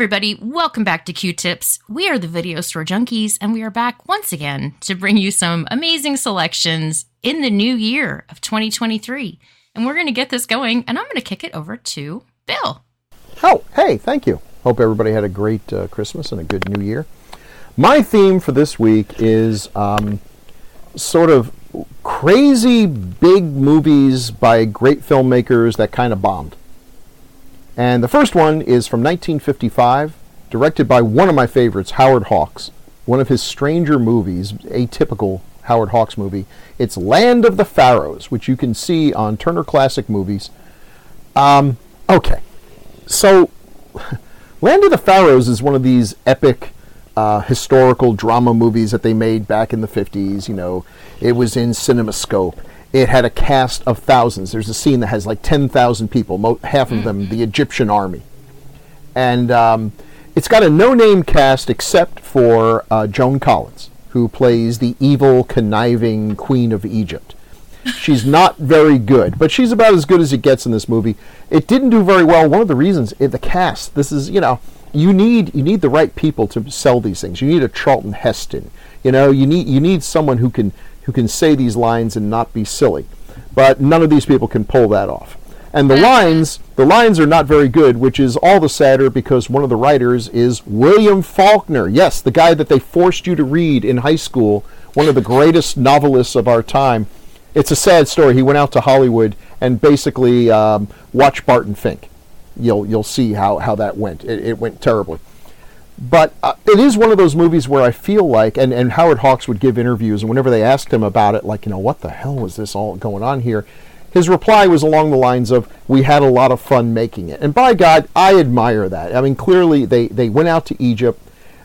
everybody, welcome back to Queue Tips. We are the Video Store Junkies, and we are back once again to bring you some amazing selections in the new year of 2023. And we're going to get this going, and I'm going to kick it over to Bill. Oh, hey, thank you. Hope everybody had a great uh, Christmas and a good New Year. My theme for this week is um, sort of crazy big movies by great filmmakers that kind of bombed. And the first one is from 1955, directed by one of my favorites, Howard Hawks. One of his stranger movies, atypical Howard Hawks movie. It's Land of the Pharaohs, which you can see on Turner Classic Movies. Um, okay, so Land of the Pharaohs is one of these epic uh, historical drama movies that they made back in the 50s. You know, it was in CinemaScope it had a cast of thousands. There's a scene that has like 10,000 people, mo- half of them the Egyptian army. And um, it's got a no name cast except for uh, Joan Collins, who plays the evil, conniving Queen of Egypt. She's not very good, but she's about as good as it gets in this movie. It didn't do very well. One of the reasons, the cast, this is, you know, you need you need the right people to sell these things. You need a Charlton Heston. You know, you need you need someone who can who can say these lines and not be silly. But none of these people can pull that off. And the lines, the lines are not very good, which is all the sadder because one of the writers is William Faulkner. Yes, the guy that they forced you to read in high school, one of the greatest novelists of our time. It's a sad story. He went out to Hollywood and basically um, watched Barton Fink. You'll you'll see how, how that went. It, it went terribly but uh, it is one of those movies where I feel like, and, and Howard Hawks would give interviews, and whenever they asked him about it, like, you know, what the hell was this all going on here? His reply was along the lines of, we had a lot of fun making it. And by God, I admire that. I mean, clearly they, they went out to Egypt,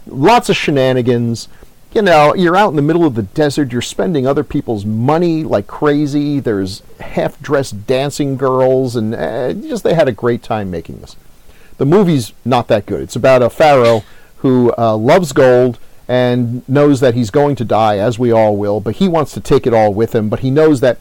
lots of shenanigans. You know, you're out in the middle of the desert, you're spending other people's money like crazy. There's half dressed dancing girls, and uh, just they had a great time making this. The movie's not that good. It's about a pharaoh who uh, loves gold and knows that he's going to die, as we all will, but he wants to take it all with him. But he knows that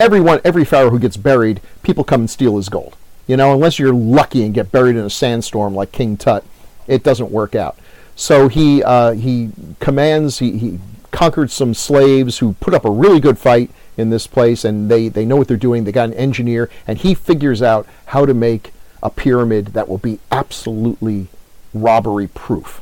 everyone, every pharaoh who gets buried, people come and steal his gold. You know, unless you're lucky and get buried in a sandstorm like King Tut, it doesn't work out. So he uh, he commands he, he conquered some slaves who put up a really good fight in this place, and they they know what they're doing. They got an engineer, and he figures out how to make a pyramid that will be absolutely robbery proof.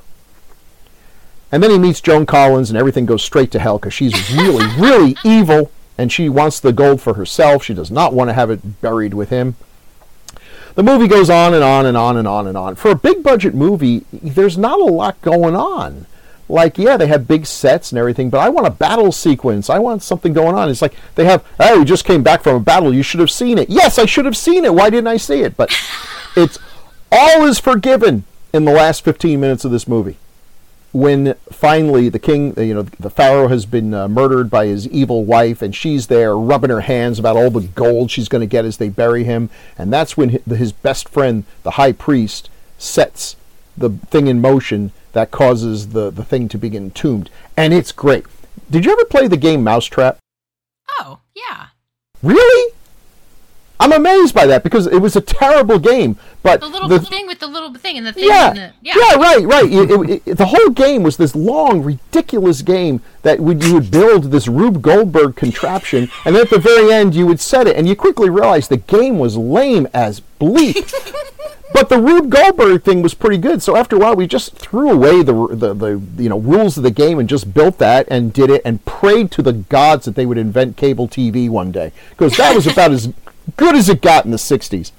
And then he meets Joan Collins, and everything goes straight to hell because she's really, really evil, and she wants the gold for herself. She does not want to have it buried with him. The movie goes on and on and on and on and on. For a big budget movie, there's not a lot going on. Like, yeah, they have big sets and everything, but I want a battle sequence. I want something going on. It's like they have, oh, you just came back from a battle. You should have seen it. Yes, I should have seen it. Why didn't I see it? But it's all is forgiven in the last 15 minutes of this movie when finally the king, you know, the pharaoh has been uh, murdered by his evil wife, and she's there rubbing her hands about all the gold she's going to get as they bury him, and that's when his best friend, the high priest, sets the thing in motion that causes the the thing to be entombed, and it's great. Did you ever play the game Mousetrap? Oh yeah. Really? I'm amazed by that because it was a terrible game. But the little the, thing with the little thing and the thing. Yeah, the, yeah, yeah, right, right. It, it, it, the whole game was this long, ridiculous game that would you would build this Rube Goldberg contraption, and then at the very end you would set it, and you quickly realized the game was lame as bleep. but the Rube Goldberg thing was pretty good. So after a while, we just threw away the, the the you know rules of the game and just built that and did it and prayed to the gods that they would invent cable TV one day because that was about as good as it got in the 60s.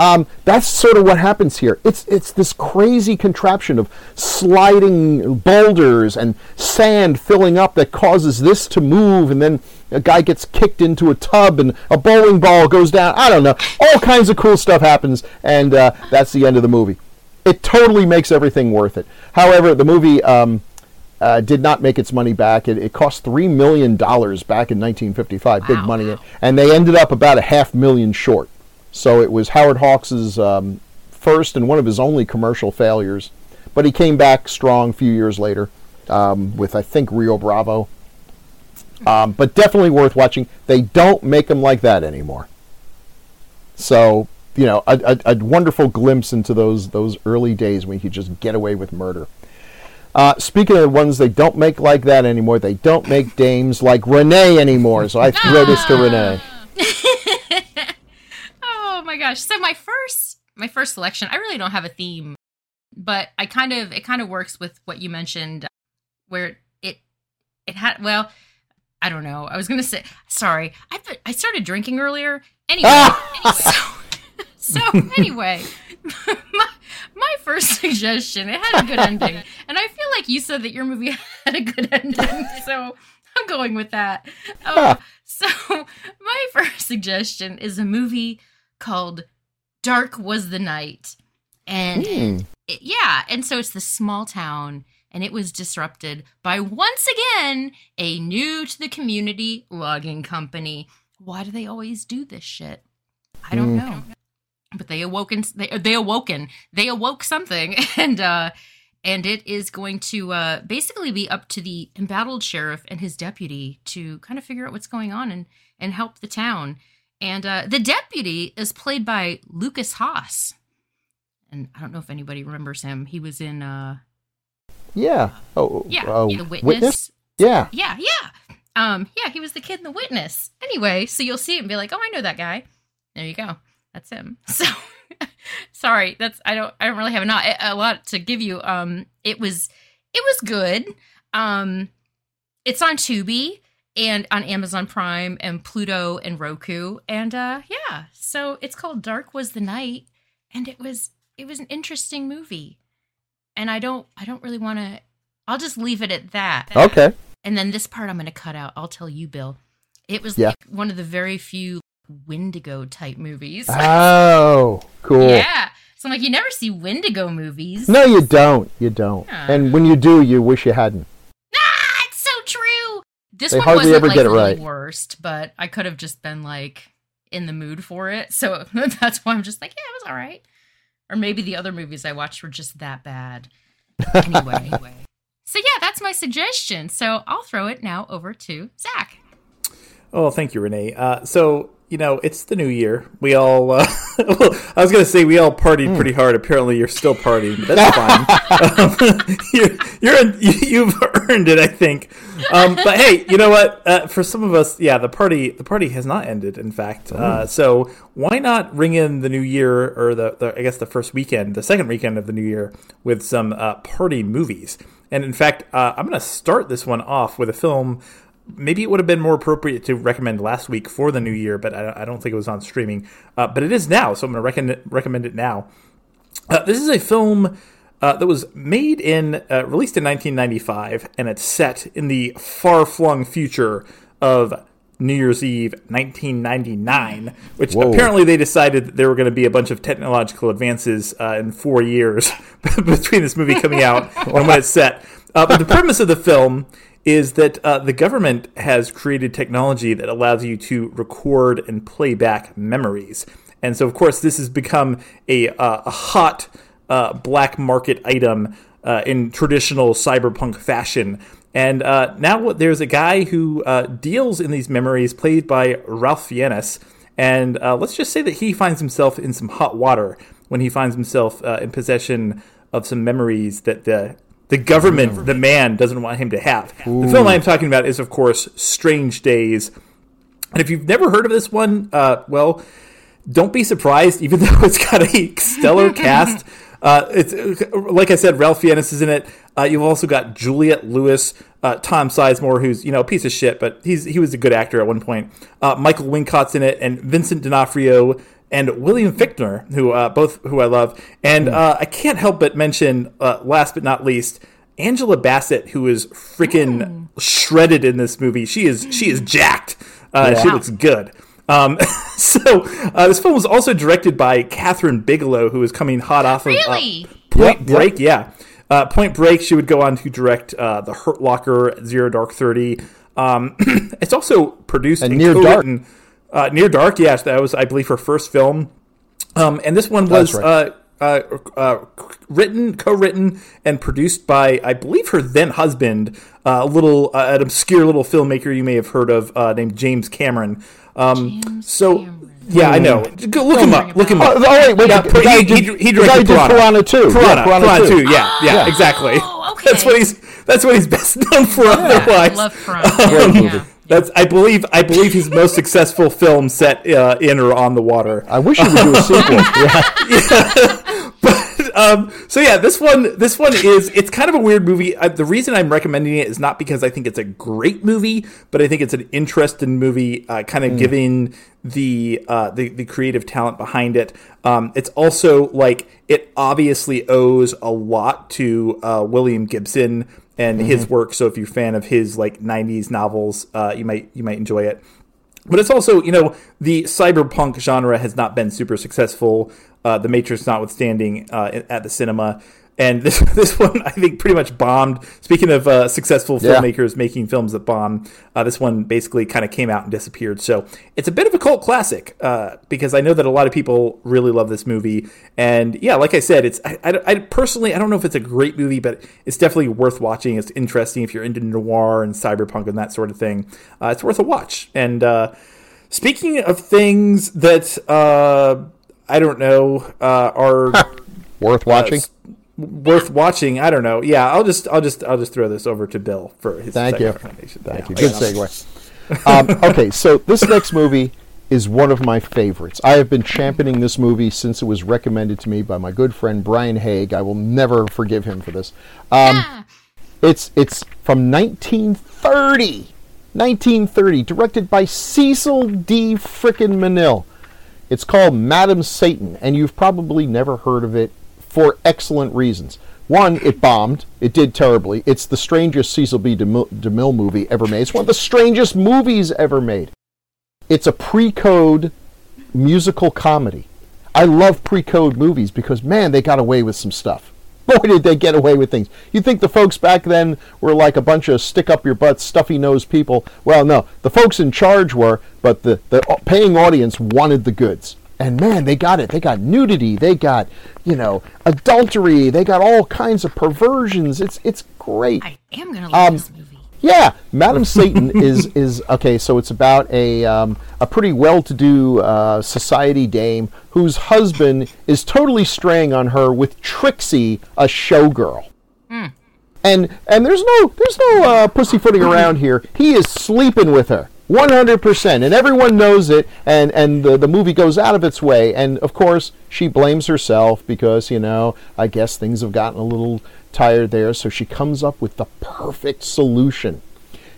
Um, that's sort of what happens here. It's it's this crazy contraption of sliding boulders and sand filling up that causes this to move, and then a guy gets kicked into a tub, and a bowling ball goes down. I don't know. All kinds of cool stuff happens, and uh, that's the end of the movie. It totally makes everything worth it. However, the movie um, uh, did not make its money back. It, it cost three million dollars back in 1955, wow. big money, and they ended up about a half million short. So it was Howard Hawks's um, first and one of his only commercial failures, but he came back strong a few years later um, with I think Rio Bravo. Um, but definitely worth watching. They don't make them like that anymore. So you know, a, a, a wonderful glimpse into those those early days when you could just get away with murder. Uh, speaking of the ones they don't make like that anymore, they don't make dames like Renee anymore. So I throw this to Renee. oh my gosh! So my first my first selection, I really don't have a theme, but I kind of it kind of works with what you mentioned, where it it had well. I don't know. I was gonna say sorry. I I started drinking earlier. Anyway, anyway so, anyway, my, my first suggestion it had a good ending, and I feel like you said that your movie had a good ending, so I'm going with that. Uh, so my first suggestion is a movie called Dark Was the Night, and Mm. it- yeah, and so it's this small town, and it was disrupted by once again a new to the community logging company. Why do they always do this shit? I don't Mm. know. But they awoken. They they awoken. They awoke something, and uh, and it is going to uh, basically be up to the embattled sheriff and his deputy to kind of figure out what's going on and and help the town. And uh, the deputy is played by Lukas Haas, and I don't know if anybody remembers him. He was in uh, Yeah. Oh, yeah, oh, the witness. Yeah. Yeah, yeah. Um, yeah, he was the kid in the witness. Anyway, so you'll see it and be like, oh, I know that guy. There you go. That's him. So sorry, that's I don't I don't really have a lot a lot to give you. Um, it was it was good. Um, it's on Tubi and on Amazon Prime and Pluto and Roku and uh yeah. So it's called Dark Was the Night and it was it was an interesting movie. And I don't I don't really want to I'll just leave it at that. Okay. And then this part I'm going to cut out. I'll tell you, Bill. It was Yeah. like one of the very few Wendigo type movies. Oh, cool. Yeah. So I'm like, you never see Wendigo movies. No, you don't. You don't. Yeah. And when you do, you wish you hadn't. Ah, it's so true. This They one hardly wasn't ever like get it the right. worst, but I could have just been like in the mood for it. So that's why I'm just like, yeah, it was all right. Or maybe the other movies I watched were just that bad. Anyway. anyway. So yeah, that's my suggestion. So I'll throw it now over to Zach. Oh, thank you, Renee. Uh, so you know, it's the new year. We all, uh, well, I was going to say we all partied pretty hard. Apparently, you're still partying. But that's fine. um, you're, you're, you, have earned it, I think. Um, but hey, you know what? Uh, for some of us, yeah, the party the party has not ended. In fact, uh, so why not ring in the new year or the, the I guess the first weekend, the second weekend of the new year with some uh, party movies. And in fact, uh, I'm going to start this one off with a film maybe it would have been more appropriate to recommend last week for the new year, but I, I don't think it was on streaming. Uh, but it is now, so I'm going to recommend recommend it now. Uh, this is a film uh, that was made in uh, released in 1995, and it's set in the far flung future of New Year's Eve 1999, which Whoa. apparently they decided that there were going to be a bunch of technological advances uh, in four years between this movie coming out and when it's set. Uh, but the premise of the film is that uh, the government has created technology that allows you to record and play back memories. And so, of course, this has become a, uh, a hot uh, black market item uh, in traditional cyberpunk fashion. And uh, now there's a guy who deals in these memories, played by Ralph Fiennes. And let's just say that he finds himself in some hot water when he finds himself in possession of some memories that the the government, the man, doesn't want him to have. The film I am talking about is, of course, Strange Days. And if you've never heard of this one, uh, well, don't be surprised, even though it's got a stellar cast. Uh, it's like I said, Ralph Fiennes is in it. Uh, you've also got Juliette Lewis, uh, Tom Sizemore, who's you know a piece of shit, but he's he was a good actor at one point. Uh, Michael Wincott's in it, and Vincent D'Onofrio and William Fichtner, who uh, both who I love. And uh, I can't help but mention, uh, last but not least, Angela Bassett, who is freaking shredded in this movie. She is she is jacked. Uh, She looks good. Um, so uh, this film was also directed by Kathryn Bigelow, who is coming hot off of uh, Really? Point Yep, yep. Break. Yeah, uh, Point Break. She would go on to direct uh, The Hurt Locker, Zero Dark Thirty. Um, it's also produced And and Near Dark. Co-written- Uh, Near Dark, yes, that was I believe her first film. Um, and this one was right. uh, uh, uh, written, co-written, and produced by I believe her then husband, uh, a little uh, an obscure little filmmaker you may have heard of uh, named James Cameron. Um, James so Cameron. Yeah, I know. Go, look him up. Look him up. oh, wait, wait. Yeah, the, he, did, he, he directed did Piranha. Piranha 2. Piranha, yeah, Piranha, Piranha 2. 2. Yeah, yeah, Yeah. exactly. Oh, okay. That's what he's. That's what he's best known for. I Otherwise, love Piranha. Great yeah. That's I believe I believe his most successful film set uh, in or on the water. I wish he would do a sequel. yeah. um, so yeah, this one, this one is it's kind of a weird movie. Uh, the reason I'm recommending it is not because I think it's a great movie, but I think it's an interesting movie, uh, kind of giving the, uh, the the creative talent behind it. Um, it's also like it obviously owes a lot to uh, William Gibson and his work. So if you're a fan of his like '90s novels, uh, you might you might enjoy it. But it's also, you know, the cyberpunk genre has not been super successful. Uh, the Matrix, notwithstanding, uh, at the cinema, and this this one I think pretty much bombed. Speaking of uh, successful Yeah. filmmakers making films that bomb, uh, this one basically kind of came out and disappeared. So it's a bit of a cult classic uh, because I know that a lot of people really love this movie. And yeah, like I said, it's I, I, I personally I don't know if it's a great movie, but it's definitely worth watching. It's interesting if you're into noir and cyberpunk and that sort of thing. Uh, it's worth a watch. And uh, Speaking of things that uh, I don't know uh, are Worth watching. Worth watching, I don't know. Yeah, I'll just I'll just I'll just throw this over to Bill for his Thank you. recommendation. Thank Yeah. you. Good segue. um, okay, so this next movie is one of my favorites. I have been championing this movie since it was recommended to me by my good friend Brian Haig. I will never forgive him for this. Um, it's it's from 1930. 1930, directed by Cecil D. Frickin' Manil. It's called Madam Satan, and you've probably never heard of it for excellent reasons. One, it bombed. It did terribly. It's the strangest Cecil B. DeMille, movie ever made. It's one of the strangest movies ever made. It's a pre-code musical comedy. I love pre-code movies because man, they got away with some stuff. Boy, did they get away with things. You think the folks back then were like a bunch of stick up your butt, stuffy nosed people? Well, no, the folks in charge were, but the, the paying audience wanted the goods. And man, they got it. They got nudity. They got, you know, adultery. They got all kinds of perversions. It's it's great. I am gonna love Um, this movie. Yeah, Madam Satan is is okay. So it's about a um, a pretty well-to-do uh, society dame whose husband is totally straying on her with Trixie, a showgirl. And and there's no there's no uh, pussyfooting around here. He is sleeping with her. 100% and everyone knows it and and the, the movie goes out of its way and of course she blames herself because you know i guess things have gotten a little tired there so she comes up with the perfect solution.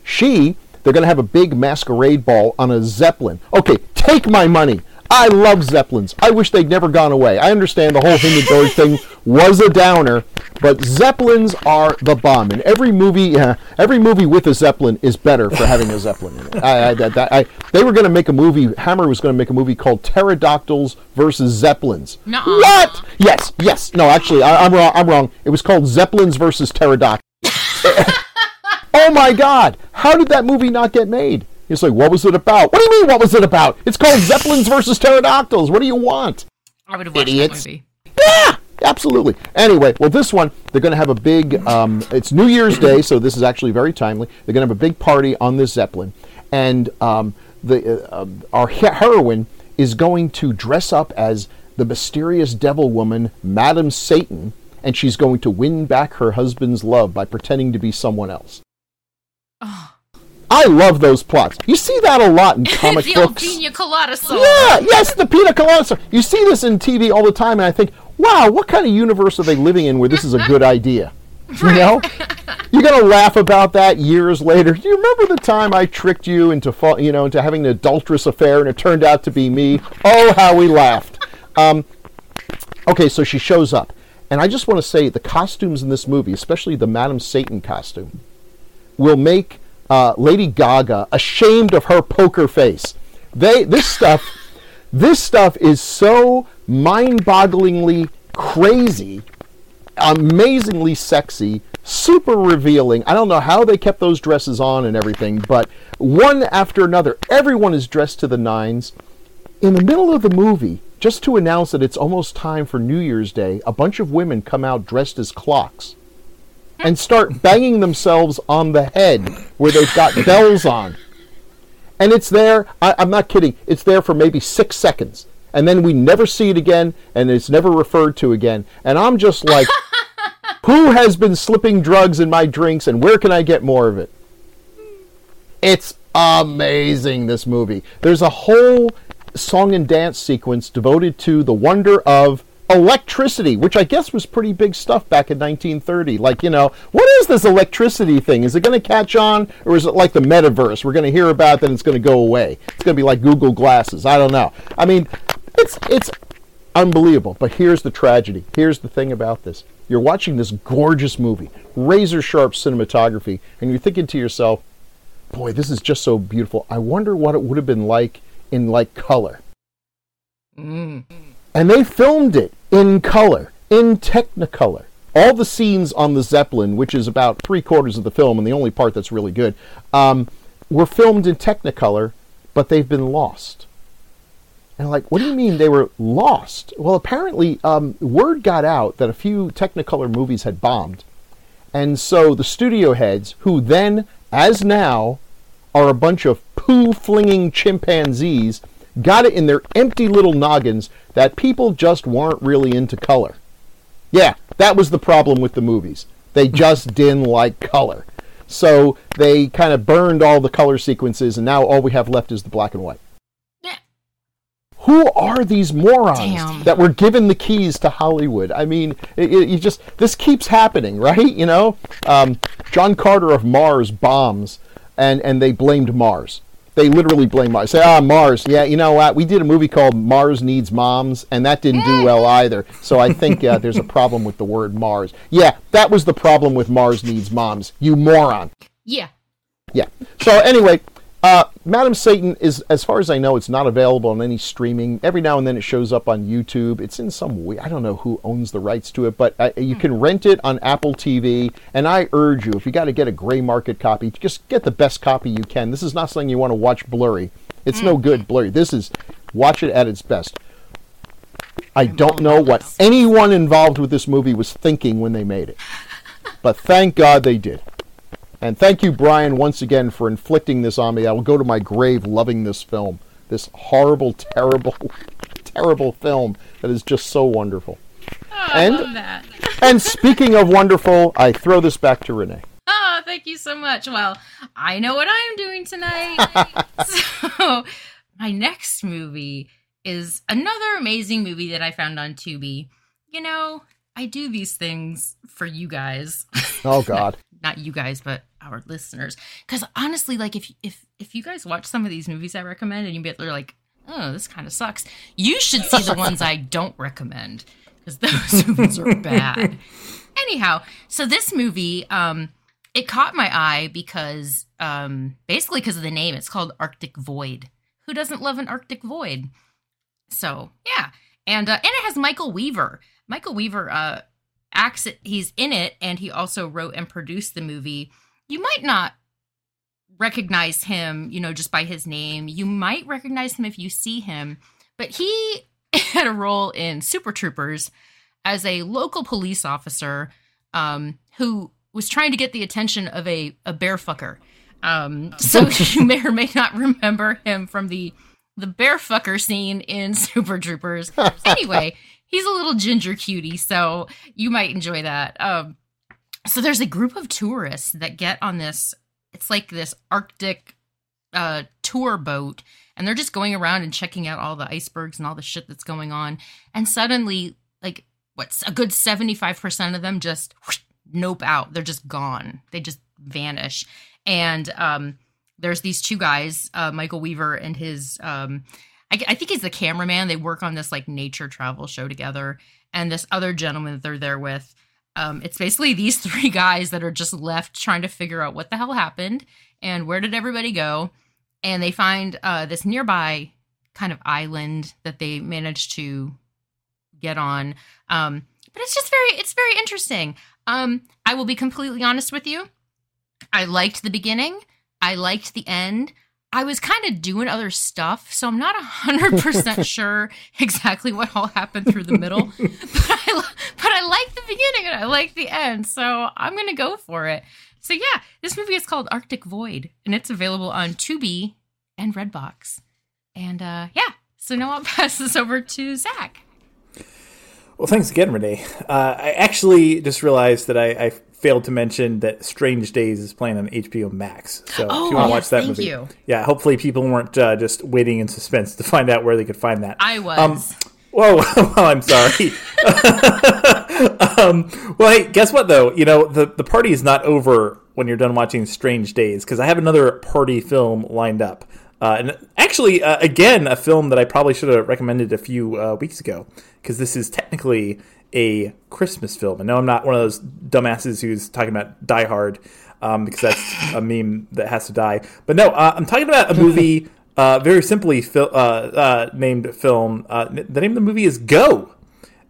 She they're going to have a big masquerade ball on a zeppelin. Okay take my money i love zeppelins. I wish they'd never gone away. I understand the whole hindenburg thing was a downer but zeppelins are the bomb and every movie uh, every movie with a zeppelin is better for having a zeppelin in it. I, I, that, I, they were going to make a movie hammer was going to make a movie called pterodactyls versus zeppelins. Nuh-uh. what? Yes yes. No actually I, i'm wrong i'm wrong. It was called zeppelins versus pterodactyls. Oh my god! How did that movie not get made it's like what was it about what do you mean what was it about it's called zeppelins versus pterodactyls what do you want I would watch idiots. that movie. yeah, absolutely. Anyway, well, this one they're going to have a big. Um, it's New Year's Day, so this is actually very timely. They're going to have a big party on this zeppelin, and um, the uh, uh, our heroine is going to dress up as the mysterious devil woman, Madam Satan, and she's going to win back her husband's love by pretending to be someone else. I love those plots. You see that a lot in comic the old books. pina colada song. Yeah, yes, the pina colada. song. You see this in TV all the time, and I think, wow, what kind of universe are they living in where this is a good idea? You know, you're gonna laugh about that years later. Do you remember the time I tricked you into, fa- you know, into having an adulterous affair, and it turned out to be me? Oh, how we laughed. Um, okay, so she shows up, and I just want to say the costumes in this movie, especially the Madam Satan costume, will make uh, Lady Gaga ashamed of her poker face. They this stuff, this stuff is so mind-bogglingly crazy, amazingly sexy, super revealing. I don't know how they kept those dresses on and everything, but one after another, everyone is dressed to the nines. In the middle of the movie, just to announce that it's almost time for New Year's Day, a bunch of women come out dressed as clocks and start banging themselves on the head where they've got bells on. and it's there. I, I'm not kidding. It's there for maybe six seconds, and then we never see it again, and it's never referred to again. And I'm just like, who has been slipping drugs in my drinks, and where can I get more of it? It's amazing. This movie. There's a whole song and dance sequence devoted to the wonder of electricity, which I guess was pretty big stuff back in 1930. Like, you know, what is this electricity thing? Is it going to catch on, or is it like the metaverse? We're going to hear about, then it's going to go away. It's going to be like Google Glasses. I don't know. I mean, it's it's unbelievable. But here's the tragedy. Here's the thing about this. You're watching this gorgeous movie, razor sharp cinematography, and you're thinking to yourself, "Boy, this is just so beautiful. I wonder what it would have been like in like color." Mm. And they filmed it in color, in Technicolor. All the scenes on the Zeppelin, which is about three quarters of the film and the only part that's really good, um, were filmed in Technicolor, but they've been lost. And like, what do you mean they were lost? Well, apparently, um, word got out that a few Technicolor movies had bombed. And so the studio heads, who then, as now, are a bunch of poo flinging chimpanzees, got it in their empty little noggins that people just weren't really into color. Yeah, that was the problem with the movies. They just didn't like color. So they kind of burned all the color sequences, and now all we have left is the black and white. Yeah. Who are these morons Damn. that were given the keys to Hollywood? I mean, it, it, you just this keeps happening, right? You know, um, John Carter of Mars bombs, and and they blamed Mars. They literally blame Mars. Say, ah, Mars. Yeah, you know what? We did a movie called Mars Needs Moms, and that didn't do well either. So I think uh, there's a problem with the word Mars. Yeah, that was the problem with Mars Needs Moms. You moron. Yeah. Yeah. So anyway, uh, Madam Satan is, as far as I know, it's not available on any streaming. Every now and then it shows up on YouTube. It's in some way. I don't know who owns the rights to it, but uh, you can rent it on Apple TV. And I urge you, if you got to get a gray market copy, just get the best copy you can. This is not something you want to watch blurry. It's no good blurry. This is watch it at its best. I don't know what anyone involved with this movie was thinking when they made it, but thank God they did. And thank you, Brian, once again for inflicting this on me. I will go to my grave loving this film. This horrible, terrible, terrible film that is just so wonderful. Oh, I And- love that. And speaking of wonderful, I throw this back to Renee. Oh, thank you so much. Well, I know what I'm doing tonight. so, my next movie is another amazing movie that I found on Tubi. You know, I do these things for you guys. Oh, God. Not you guys, but our listeners. Because honestly, like if if if you guys watch some of these movies I recommend and you're like, oh, this kind of sucks, you should see the ones I don't recommend because those movies are bad. Anyhow, so this movie, um, it caught my eye because um, basically because of the name. It's called Arctic Void. Who doesn't love an Arctic Void? So yeah, and uh, and it has Michael Weaver. Michael Weaver uh, acts. He's in it, and he also wrote and produced the movie. You might not recognize him, you know, just by his name. You might recognize him if you see him, but he had a role in Super Troopers as a local police officer um, who was trying to get the attention of a, a bear fucker. Um, so you may or may not remember him from the the bear fucker scene in Super Troopers. anyway, he's a little ginger cutie, so you might enjoy that. Um, so there's a group of tourists that get on this. It's like this Arctic uh, tour boat, and they're just going around and checking out all the icebergs and all the shit that's going on. And suddenly, like, what's a good seventy five percent of them just whoosh, nope out. They're just gone. They just vanish. And um, there's these two guys, uh, Michael Weaver and his. Um, I, I think he's the cameraman. They work on this like nature travel show together, and this other gentleman that they're there with. Um, it's basically these three guys that are just left trying to figure out what the hell happened and where did everybody go. And they find uh, this nearby kind of island that they managed to get on. Um, but it's just very, it's very interesting. Um, I will be completely honest with you. I liked the beginning. I liked the end. I was kind of doing other stuff, so I'm not 100% sure exactly what all happened through the middle. but I but I like the beginning and I like the end, so I'm going to go for it. So yeah, this movie is called Arctic Void and it's available on Tubi and Redbox. And uh, yeah, so now I'll pass this over to Zach. Well, thanks again, Renee. Uh, I actually just realized that I, I, failed to mention that Strange Days is playing on HBO Max. So oh, if you want to yes, watch that movie, you. yeah, hopefully people weren't uh, just waiting in suspense to find out where they could find that. I was. Um, whoa, well, I'm sorry. um, well, hey, guess what though? You know the the party is not over when you're done watching Strange Days because I have another party film lined up. Uh, and actually, uh, again, a film that I probably should have recommended a few uh, weeks ago because this is technically a Christmas film. And no, I'm not one of those dumbasses who's talking about Die Hard um, because that's a meme that has to die. But no, uh, I'm talking about a movie uh, very simply fil- uh, named film. the name of the movie is Go.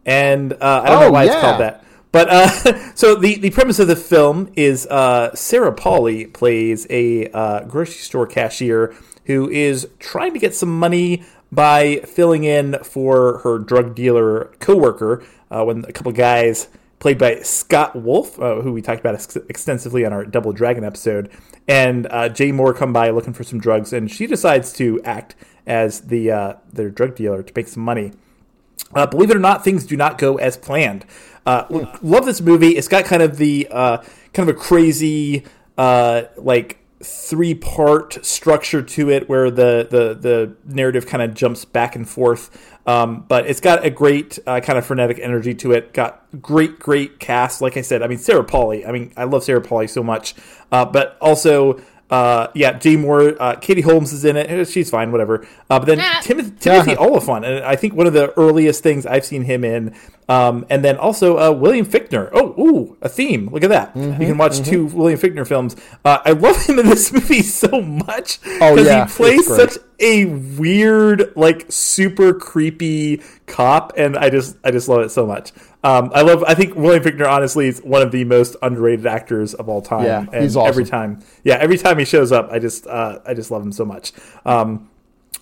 And I don't Oh, know why it's called that. But uh, so the, the premise of the film is uh, Sarah Polley plays a uh, grocery store cashier who is trying to get some money by filling in for her drug dealer coworker uh, when a couple guys played by Scott Wolf, uh, who we talked about ex- extensively on our Double Dragon episode, and uh, Jay Mohr come by looking for some drugs, and she decides to act as the uh, their drug dealer to make some money. Uh, believe it or not, things do not go as planned. Uh, love this movie. It's got kind of the uh, kind of a crazy uh, like three part structure to it, where the the the narrative kind of jumps back and forth. Um, but it's got a great uh, kind of frenetic energy to it. Got great, great cast. Like I said, I mean Sarah Polley. I mean I love Sarah Polley so much. Uh, but also uh, yeah, Jay Mohr, uh, Katie Holmes is in it. Eh, She's fine, whatever. Uh, but then Nah. Timothy, Timothy Olyphant, and I think one of the earliest things I've seen him in. Um, and then also uh, William Fichtner. Oh, ooh, a theme. Look at that. Mm-hmm, you can watch two William Fichtner films. Uh, I love him in this movie so much Oh, because yeah, he plays such a weird, like super creepy cop, and I just I just love it so much. Um, I love. I think William Fichtner honestly is one of the most underrated actors of all time. Yeah, and he's awesome. Every time, yeah, every time he shows up, I just uh, I just love him so much. Um,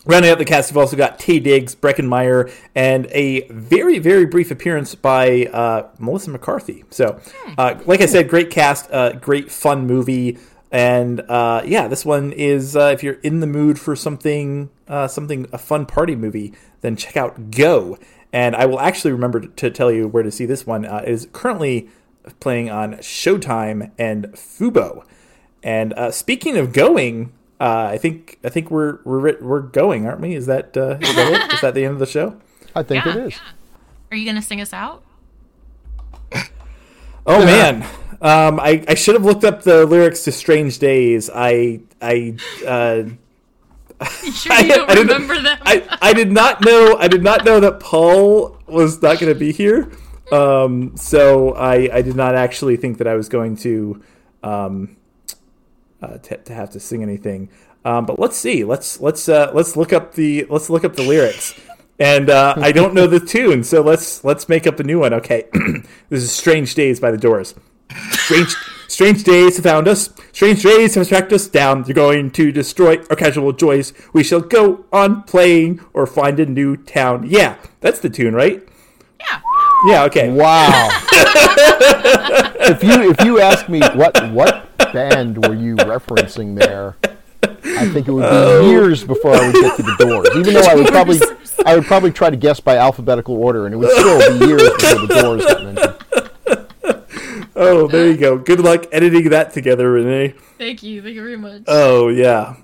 Rounding out the cast, we've also got Taye Diggs, Breckin Meyer, and a very, very brief appearance by uh, Melissa McCarthy. So, uh, like I said, great cast, uh, great fun movie, and uh, yeah, this one is uh, if you're in the mood for something, uh, something a fun party movie, then check out Go. And I will actually remember to tell you where to see this one. Uh, it is currently playing on Showtime and Fubo. And uh, speaking of going, uh, I think I think we're we're we're going, aren't we? Is that uh, is that it? Is that the end of the show? I think Yeah, it is. Are you going to sing us out? Oh man, um, I I should have looked up the lyrics to "Strange Days." I I uh, You sure I- you don't I remember them? I I did not know I did not know that Paul was not going to be here. Um, so I I did not actually think that I was going to um, uh, to, to have to sing anything. Um, but let's see. Let's let's uh, let's look up the let's look up the lyrics. And uh, I don't know the tune, so let's let's make up a new one. Okay, this is "Strange Days" by the Doors. Strange, strange days have found us. Strange days have tracked us down. They're going to destroy our casual joys. We shall go on playing or find a new town. Yeah, that's the tune, right? yeah. Yeah. Okay. Wow. if you if you ask me what what band were you referencing there, I think it would be Oh. years before I would get to the doors. Even though I would probably I would probably try to guess by alphabetical order, and it would still be years before the doors got mentioned. Oh, there you go. Good luck editing that together, Renee. Thank you. Thank you very much. Oh yeah.